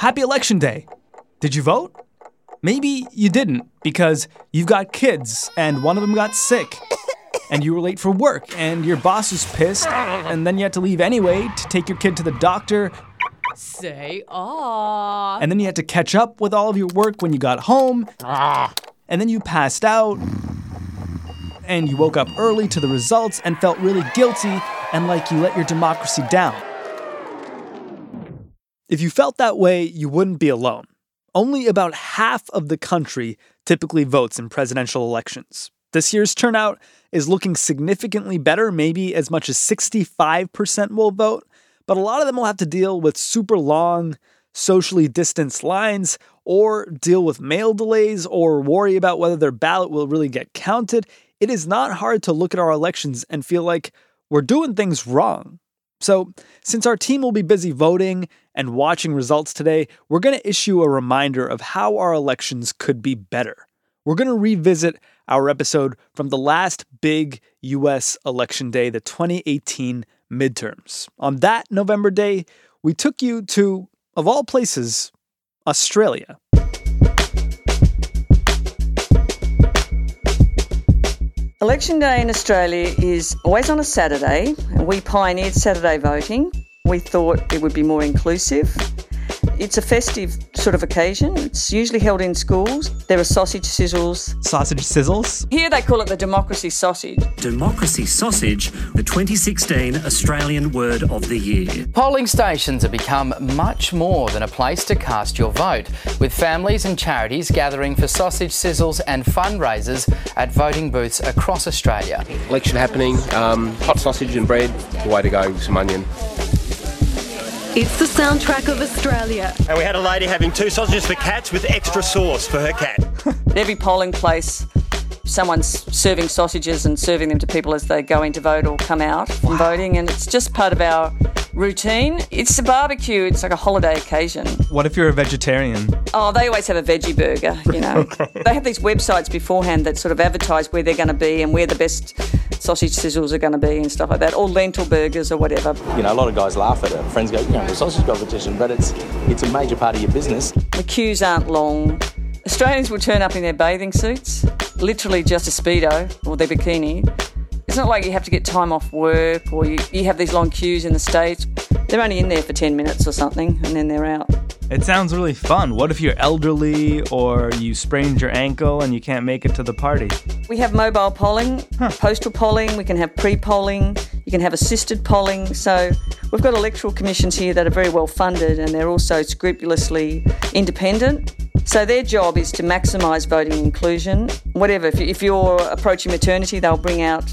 Happy Election Day! Did you vote? Maybe you didn't because you've got kids and one of them got sick and you were late for work and your boss was pissed and then you had to leave anyway to take your kid to the doctor Say ah. and then you had to catch up with all of your work when you got home and then you passed out and you woke up early to the results and felt really guilty and like you let your democracy down. If you felt that way, you wouldn't be alone. Only about half of the country typically votes in presidential elections. This year's turnout is looking significantly better, maybe as much as 65% will vote, but a lot of them will have to deal with super long, socially distanced lines, or deal with mail delays, or worry about whether their ballot will really get counted. It is not hard to look at our elections and feel like we're doing things wrong. So, since our team will be busy voting and watching results today, we're going to issue a reminder of how our elections could be better. We're going to revisit our episode from the last big US election day, the 2018 midterms. On that November day, we took you to, of all places, Australia. Election day in Australia is always on a Saturday, and we pioneered Saturday voting. We thought it would be more inclusive. It's a festive sort of occasion. It's usually held in schools. There are sausage sizzles. Sausage sizzles? Here they call it the democracy sausage. Democracy Sausage, the 2016 Australian Word of the Year. Polling stations have become much more than a place to cast your vote, with families and charities gathering for sausage sizzles and fundraisers at voting booths across Australia. election happening. Um, hot sausage and bread, the way to go with some onion. It's the soundtrack of Australia. And we had a lady having two sausages for cats with extra sauce for her cat. At every polling place, someone's serving sausages and serving them to people as they go in to vote or come out from voting, and it's just part of our routine. It's a barbecue, it's like a holiday occasion. What if you're a vegetarian? Oh, they always have a veggie burger, you know. They have these websites beforehand that sort of advertise where they're going to be and where the best sausage sizzles are going to be and stuff like that, or lentil burgers or whatever. You know, a lot of guys laugh at it. Friends go, you know, the sausage competition, but it's it's a major part of your business. The queues aren't long. Australians will turn up in their bathing suits, literally just a Speedo or their bikini. It's not like you have to get time off work or you, you have these long queues in the States. They're only in there for 10 minutes or something and then they're out. It sounds really fun. What if you're elderly or you sprained your ankle and you can't make it to the party? We have mobile polling, postal polling, we can have pre polling, you can have assisted polling. So we've got electoral commissions here that are very well funded and they're also scrupulously independent. So their job is to maximise voting inclusion. Whatever, if, you, if you're approaching maternity, they'll bring out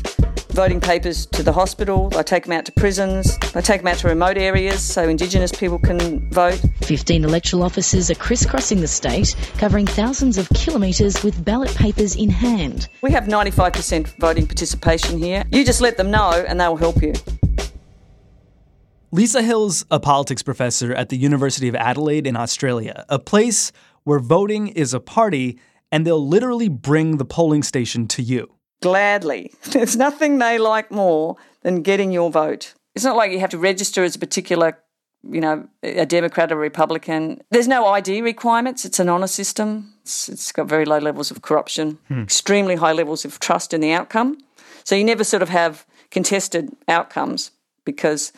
voting papers to the hospital, they'll take them out to prisons, they'll take them out to remote areas so Indigenous people can vote. 15 electoral officers are crisscrossing the state, covering thousands of kilometres with ballot papers in hand. We have 95% voting participation here. You just let them know and they'll help you. Lisa Hill's a politics professor at the University of Adelaide in Australia, a place where voting is a party and they'll literally bring the polling station to you. Gladly. There's nothing they like more than getting your vote. It's not like you have to register as a particular, you know, a Democrat or Republican. There's no ID requirements. It's an honour system. It's, it's got very low levels of corruption, Hmm. extremely high levels of trust in the outcome. So you never sort of have contested outcomes because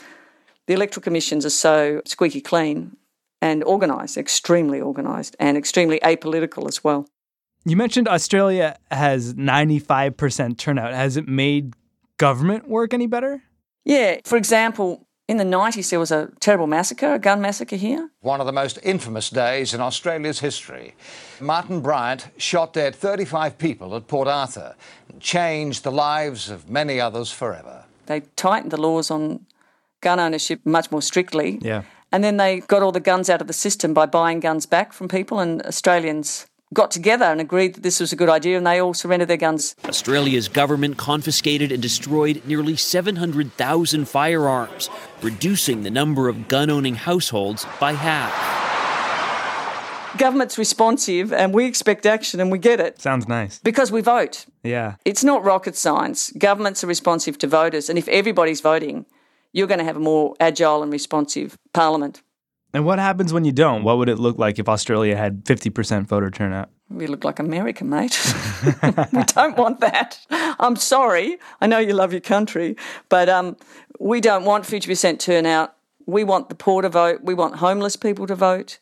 the electoral commissions are so squeaky clean and organised, extremely organised, and extremely apolitical as well. You mentioned Australia has 95% turnout. Has it made government work any better? Yeah, for example, in the 90s, there was a terrible massacre, a gun massacre here. One of the most infamous days in Australia's history. Martin Bryant shot dead 35 people at Port Arthur and changed the lives of many others forever. They tightened the laws on gun ownership much more strictly. Yeah. And then they got all the guns out of the system by buying guns back from people, and Australians got together and agreed that this was a good idea, and they all surrendered their guns. Australia's government confiscated and destroyed nearly 700,000 firearms, reducing the number of gun owning households by half. Government's responsive, and we expect action, and we get it Sounds nice. because we vote. Yeah. It's not rocket science. Governments are responsive to voters, and if everybody's voting, you're going to have a more agile and responsive parliament. And what happens when you don't? What would it look like if Australia had 50% voter turnout? We look like America, mate. we don't want that. I'm sorry. I know you love your country, but um, we don't want 50% turnout. We want the poor to vote. We want homeless people to vote.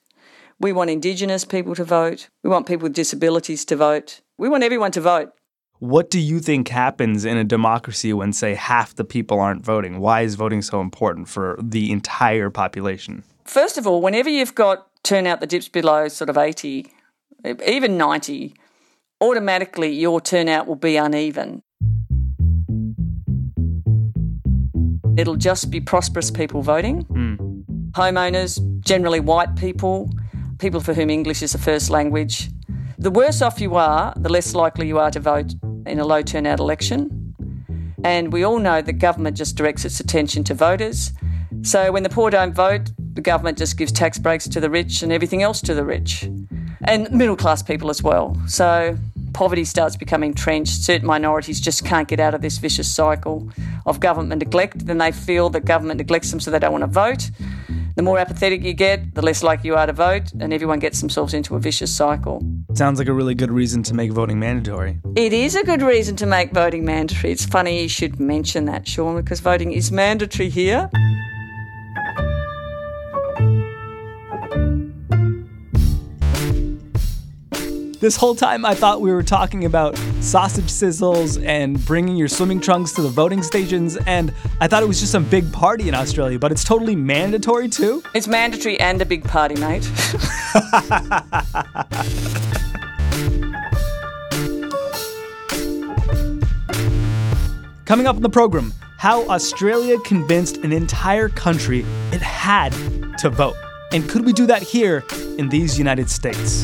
We want Indigenous people to vote. We want people with disabilities to vote. We want everyone to vote. What do you think happens in a democracy when, say, half the people aren't voting? Why is voting so important for the entire population? First of all, whenever you've got turnout that dips below sort of 80, even 90, automatically your turnout will be uneven. It'll just be prosperous people voting, hmm. homeowners, generally white people, people for whom English is the first language. The worse off you are, the less likely you are to vote in a low turnout election. And we all know that government just directs its attention to voters. So when the poor don't vote, the government just gives tax breaks to the rich and everything else to the rich. And middle class people as well. So poverty starts becoming entrenched. Certain minorities just can't get out of this vicious cycle of government neglect. Then they feel that government neglects them, so they don't want to vote. The more apathetic you get, the less likely you are to vote, and everyone gets themselves into a vicious cycle. Sounds like a really good reason to make voting mandatory. It is a good reason to make voting mandatory. It's funny you should mention that, Sean, because voting is mandatory here. This whole time, I thought we were talking about sausage sizzles and bringing your swimming trunks to the voting stations, and I thought it was just some big party in Australia, but it's totally mandatory too? It's mandatory and a big party, mate. Coming up in the program, how Australia convinced an entire country it had to vote. And could we do that here in these United States?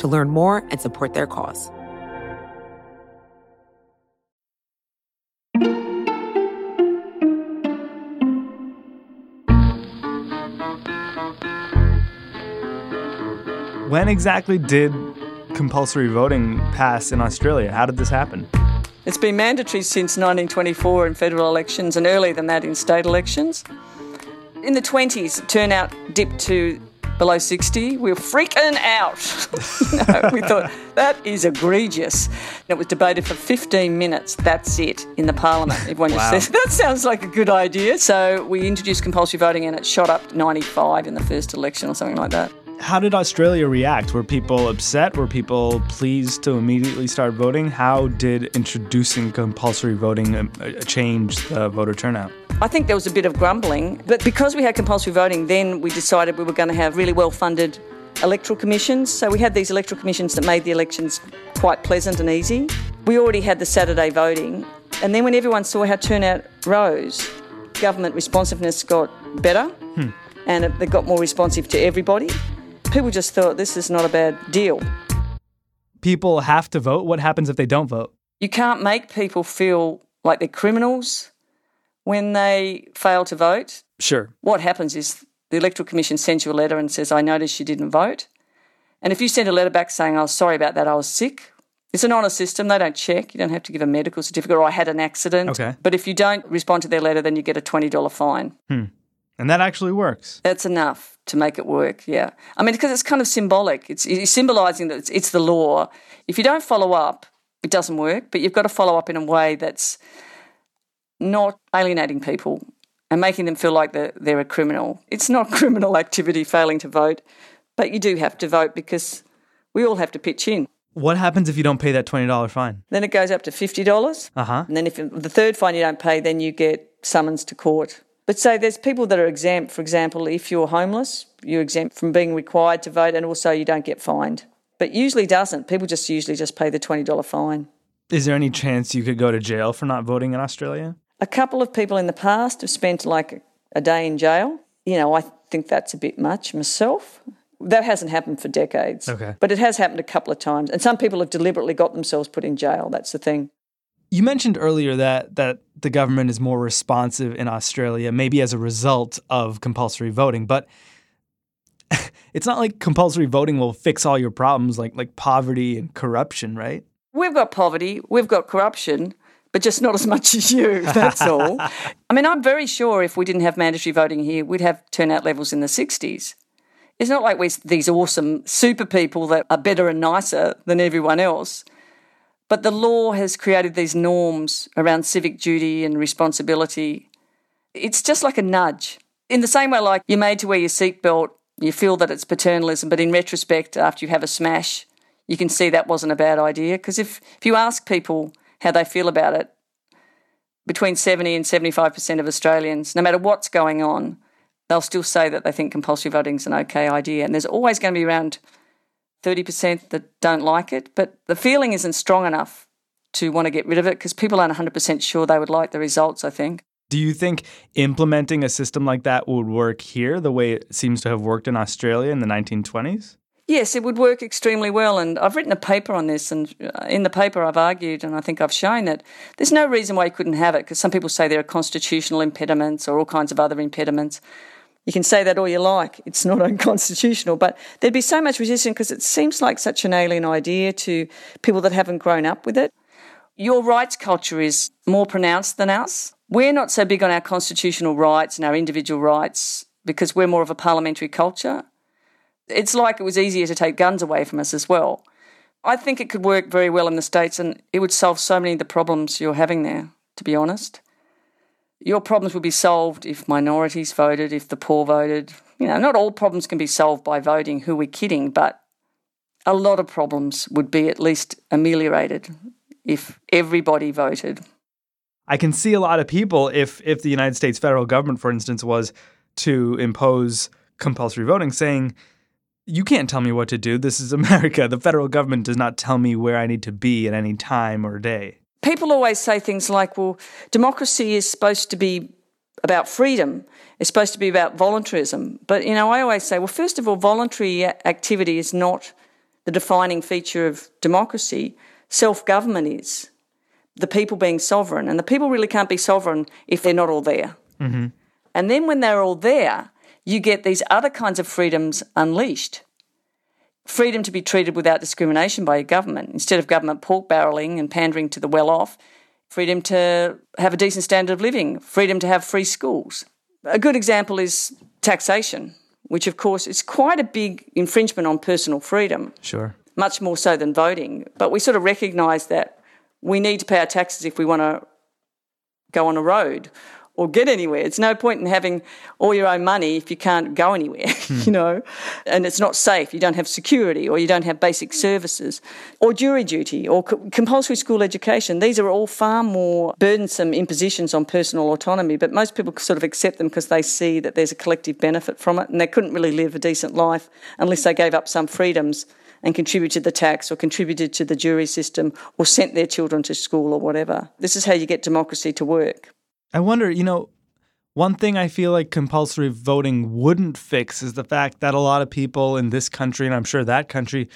to learn more and support their cause. When exactly did compulsory voting pass in Australia? How did this happen? It's been mandatory since 1924 in federal elections and earlier than that in state elections. In the 20s, turnout dipped to below 60. We were freaking out. no, we thought, that is egregious. And it was debated for 15 minutes. That's it in the parliament. Everyone Wow. just says, that sounds like a good idea. So we introduced compulsory voting and it shot up 95 in the first election or something like that. How did Australia react? Were people upset? Were people pleased to immediately start voting? How did introducing compulsory voting um, uh, change the voter turnout? I think there was a bit of grumbling, but because we had compulsory voting, then we decided we were going to have really well funded electoral commissions. So we had these electoral commissions that made the elections quite pleasant and easy. We already had the Saturday voting, and then when everyone saw how turnout rose, government responsiveness got better Hmm. and it, they got more responsive to everybody. People just thought this is not a bad deal. People have to vote. What happens if they don't vote? You can't make people feel like they're criminals when they fail to vote. Sure. What happens is the Electoral Commission sends you a letter and says, I noticed you didn't vote. And if you send a letter back saying, "I Oh, sorry about that, I was sick, it's an honour system. They don't check. You don't have to give a medical certificate or I had an accident. Okay. But if you don't respond to their letter, then you get a $20 fine. Hmm. And that actually works. That's enough to make it work, yeah. I mean, because it's kind of symbolic. It's, it's symbolising that it's, it's the law. If you don't follow up, it doesn't work, but you've got to follow up in a way that's not alienating people and making them feel like they're, they're a criminal. It's not criminal activity failing to vote, but you do have to vote because we all have to pitch in. What happens if you don't pay that $20 fine? Then it goes up to $50. Uh huh. And then if the third fine you don't pay, then you get summons to court. But say there's people that are exempt. For example, if you're homeless, you're exempt from being required to vote, and also you don't get fined. But usually doesn't. People just usually just pay the twenty dollar fine. Is there any chance you could go to jail for not voting in Australia? A couple of people in the past have spent like a, a day in jail. You know, I think that's a bit much myself. That hasn't happened for decades. Okay. But it has happened a couple of times. And some people have deliberately got themselves put in jail. That's the thing. You mentioned earlier that that the government is more responsive in Australia, maybe as a result of compulsory voting, but it's not like compulsory voting will fix all your problems like like poverty and corruption, right? We've got poverty, we've got corruption, but just not as much as you. That's all. I mean, I'm very sure if we didn't have mandatory voting here, we'd have turnout levels in the 60s. It's not like we're these awesome super people that are better and nicer than everyone else. But the law has created these norms around civic duty and responsibility. It's just like a nudge. In the same way, like you're made to wear your seatbelt, you feel that it's paternalism, but in retrospect, after you have a smash, you can see that wasn't a bad idea. Because if, if you ask people how they feel about it, between 70 and 75% of Australians, no matter what's going on, they'll still say that they think compulsory voting is an okay idea. And there's always going to be around 30% that don't like it, but the feeling isn't strong enough to want to get rid of it because people aren't 100% sure they would like the results, I think. Do you think implementing a system like that would work here the way it seems to have worked in Australia in the 1920s? Yes, it would work extremely well. And I've written a paper on this, and uh, in the paper, I've argued, and I think I've shown that there's no reason why you couldn't have it because some people say there are constitutional impediments or all kinds of other impediments. You can say that all you like, it's not unconstitutional, but there'd be so much resistance because it seems like such an alien idea to people that haven't grown up with it. Your rights culture is more pronounced than ours. We're not so big on our constitutional rights and our individual rights because we're more of a parliamentary culture. It's like it was easier to take guns away from us as well. I think it could work very well in the States and it would solve so many of the problems you're having there, to be honest. Your problems would be solved if minorities voted, if the poor voted. You know, not all problems can be solved by voting, who we're kidding, but a lot of problems would be at least ameliorated if everybody voted. I can see a lot of people if if the United States federal government, for instance, was to impose compulsory voting, saying You can't tell me what to do. This is America. The federal government does not tell me where I need to be at any time or day. People always say things like, well, democracy is supposed to be about freedom. It's supposed to be about voluntarism. But, you know, I always say, well, first of all, voluntary activity is not the defining feature of democracy. Self government is. The people being sovereign. And the people really can't be sovereign if they're not all there. Mm-hmm. And then when they're all there, you get these other kinds of freedoms unleashed. Freedom to be treated without discrimination by your government, instead of government pork barreling and pandering to the well off. Freedom to have a decent standard of living, freedom to have free schools. A good example is taxation, which, of course, is quite a big infringement on personal freedom. Sure. Much more so than voting. But we sort of recognise that we need to pay our taxes if we want to go on a road or get anywhere. It's no point in having all your own money if you can't go anywhere, hmm. you know, and it's not safe. You don't have security or you don't have basic services or jury duty or co- compulsory school education. These are all far more burdensome impositions on personal autonomy, but most people sort of accept them because they see that there's a collective benefit from it and they couldn't really live a decent life unless they gave up some freedoms and contributed the tax or contributed to the jury system or sent their children to school or whatever. This is how you get democracy to work. I wonder, you know, one thing I feel like compulsory voting wouldn't fix is the fact that a lot of people in this country, and I'm sure that country,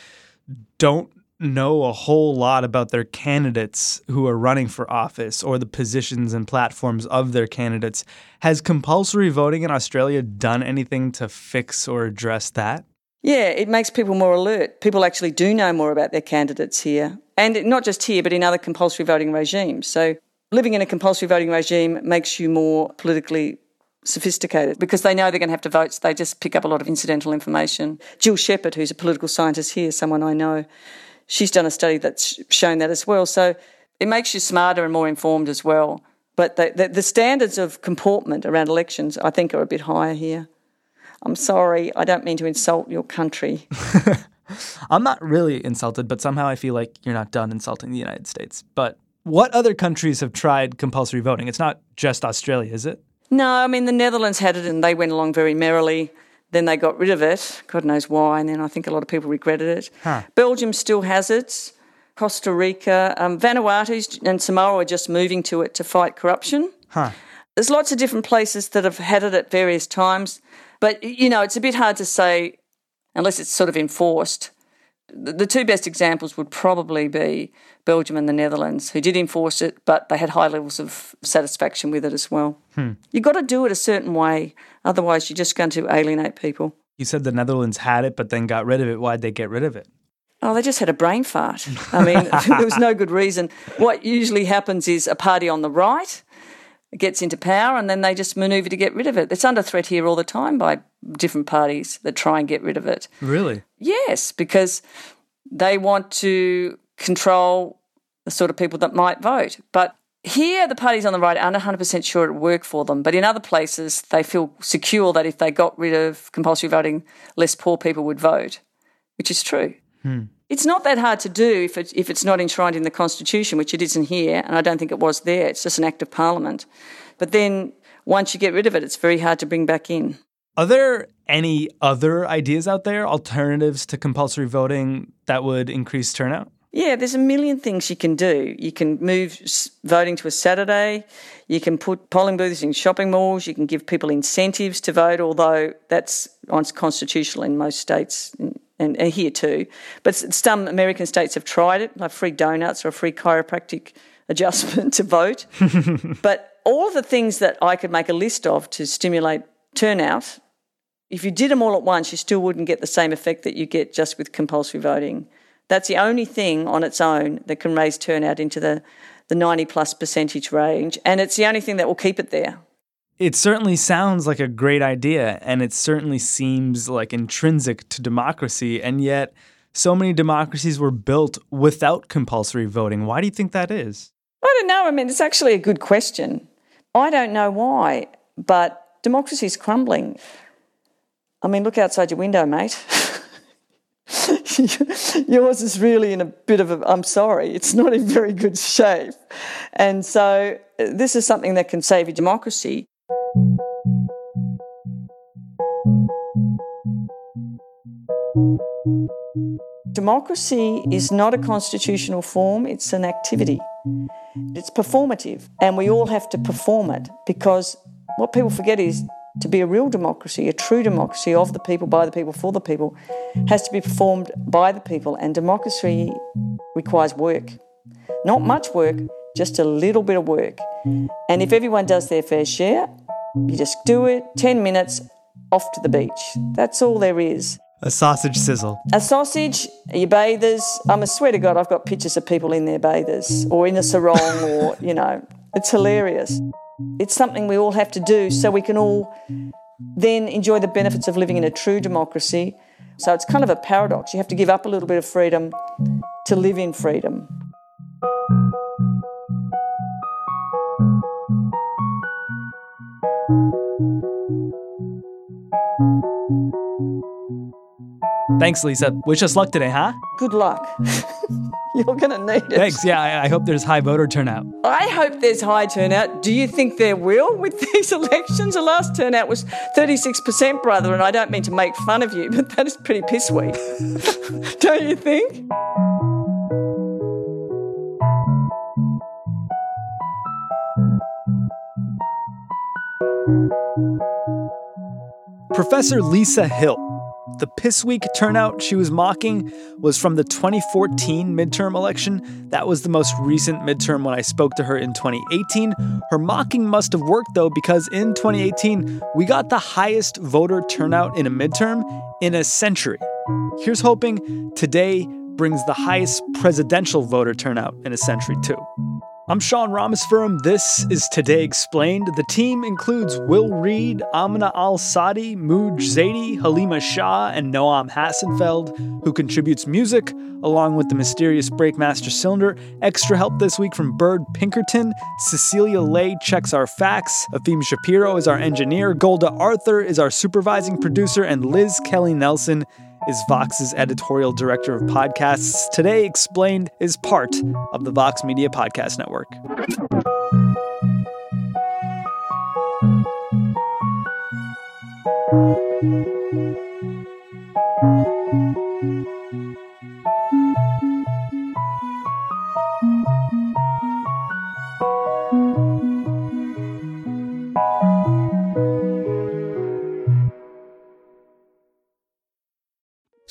don't know a whole lot about their candidates who are running for office or the positions and platforms of their candidates. Has compulsory voting in Australia done anything to fix or address that? Yeah, it makes people more alert. People actually do know more about their candidates here. And not just here, but in other compulsory voting regimes. So living in a compulsory voting regime makes you more politically sophisticated because they know they're going to have to vote, so they just pick up a lot of incidental information. Jill Sheppard, who's a political scientist here, someone I know, she's done a study that's shown that as well. So it makes you smarter and more informed as well. But the, the, the standards of comportment around elections, I think, are a bit higher here. I'm sorry, I don't mean to insult your country. I'm not really insulted, but somehow I feel like you're not done insulting the United States. But what other countries have tried compulsory voting? It's not just Australia, is it? No, I mean, the Netherlands had it and they went along very merrily. Then they got rid of it. God knows why. And then I think a lot of people regretted it. Huh. Belgium still has it. Costa Rica, um, Vanuatu and Samoa are just moving to it to fight corruption. Huh. There's lots of different places that have had it at various times. But, you know, it's a bit hard to say unless it's sort of enforced the two best examples would probably be Belgium and the Netherlands, who did enforce it, but they had high levels of satisfaction with it as well. Hmm. You've got to do it a certain way, otherwise, you're just going to alienate people. You said the Netherlands had it, but then got rid of it. Why'd they get rid of it? Oh, they just had a brain fart. I mean, there was no good reason. What usually happens is a party on the right gets into power and then they just maneuver to get rid of it. It's under threat here all the time by different parties that try and get rid of it. Really? Yes, because they want to control the sort of people that might vote. But here, the parties on the right aren't 100% sure it would work for them. But in other places, they feel secure that if they got rid of compulsory voting, less poor people would vote, which is true. Hmm. It's not that hard to do if, it, if it's not enshrined in the Constitution, which it isn't here, and I don't think it was there. It's just an act of Parliament. But then once you get rid of it, it's very hard to bring back in. Are there any other ideas out there, alternatives to compulsory voting that would increase turnout? Yeah, there's a million things you can do. You can move voting to a Saturday. You can put polling booths in shopping malls. You can give people incentives to vote, although that's unconstitutional in most states and, and here too. But some American states have tried it, like free donuts or a free chiropractic adjustment to vote. but all of the things that I could make a list of to stimulate turnout, if you did them all at once, you still wouldn't get the same effect that you get just with compulsory voting. That's the only thing on its own that can raise turnout into the, the 90 plus percentage range, and it's the only thing that will keep it there. It certainly sounds like a great idea, and it certainly seems like intrinsic to democracy, and yet so many democracies were built without compulsory voting. Why do you think that is? I don't know. I mean, it's actually a good question. I don't know why, but democracy is crumbling. I mean, look outside your window, mate. Yours is really in a bit of a, I'm sorry, it's not in very good shape. And so, uh, this is something that can save your democracy. Democracy is not a constitutional form, it's an activity. It's performative, and we all have to perform it because what people forget is to be a real democracy, a true democracy of the people, by the people, for the people, has to be performed by the people, and democracy requires work. Not much work, just a little bit of work. And if everyone does their fair share, you just do it, 10 minutes, off to the beach. That's all there is. A sausage sizzle. A sausage, your bathers. I'm a swear to God, I've got pictures of people in their bathers or in a sarong or, you know, it's hilarious. It's something we all have to do so we can all then enjoy the benefits of living in a true democracy. So it's kind of a paradox. You have to give up a little bit of freedom to live in freedom. Thanks, Lisa. Wish us luck today, huh? Good luck. You're going to need it. Thanks. Yeah, I, I hope there's high voter turnout. I hope there's high turnout. Do you think there will with these elections? The last turnout was 36%, brother, and I don't mean to make fun of you, but that is pretty piss weak. don't you think? Professor Lisa Hill. The piss weak turnout she was mocking was from the 2014 midterm election. That was the most recent midterm when I spoke to her in 2018. Her mocking must have worked though, because in 2018, we got the highest voter turnout in a midterm in a century. Here's hoping today brings the highest presidential voter turnout in a century, too. I'm Sean Rameswaram. This is Today Explained. The team includes Will Reid, Amina Al Sadi, Mooj Zadie, Halima Shah, and Noam Hassenfeld, who contributes music, along with the mysterious Breakmaster Cylinder. Extra help this week from Byrd Pinkerton. Cecilia Lei checks our facts. Efim Shapiro is our engineer. Golda Arthur is our supervising producer. And Liz Kelly Nelson is Vox's editorial director of podcasts. Today Explained is part of the Vox Media Podcast Network.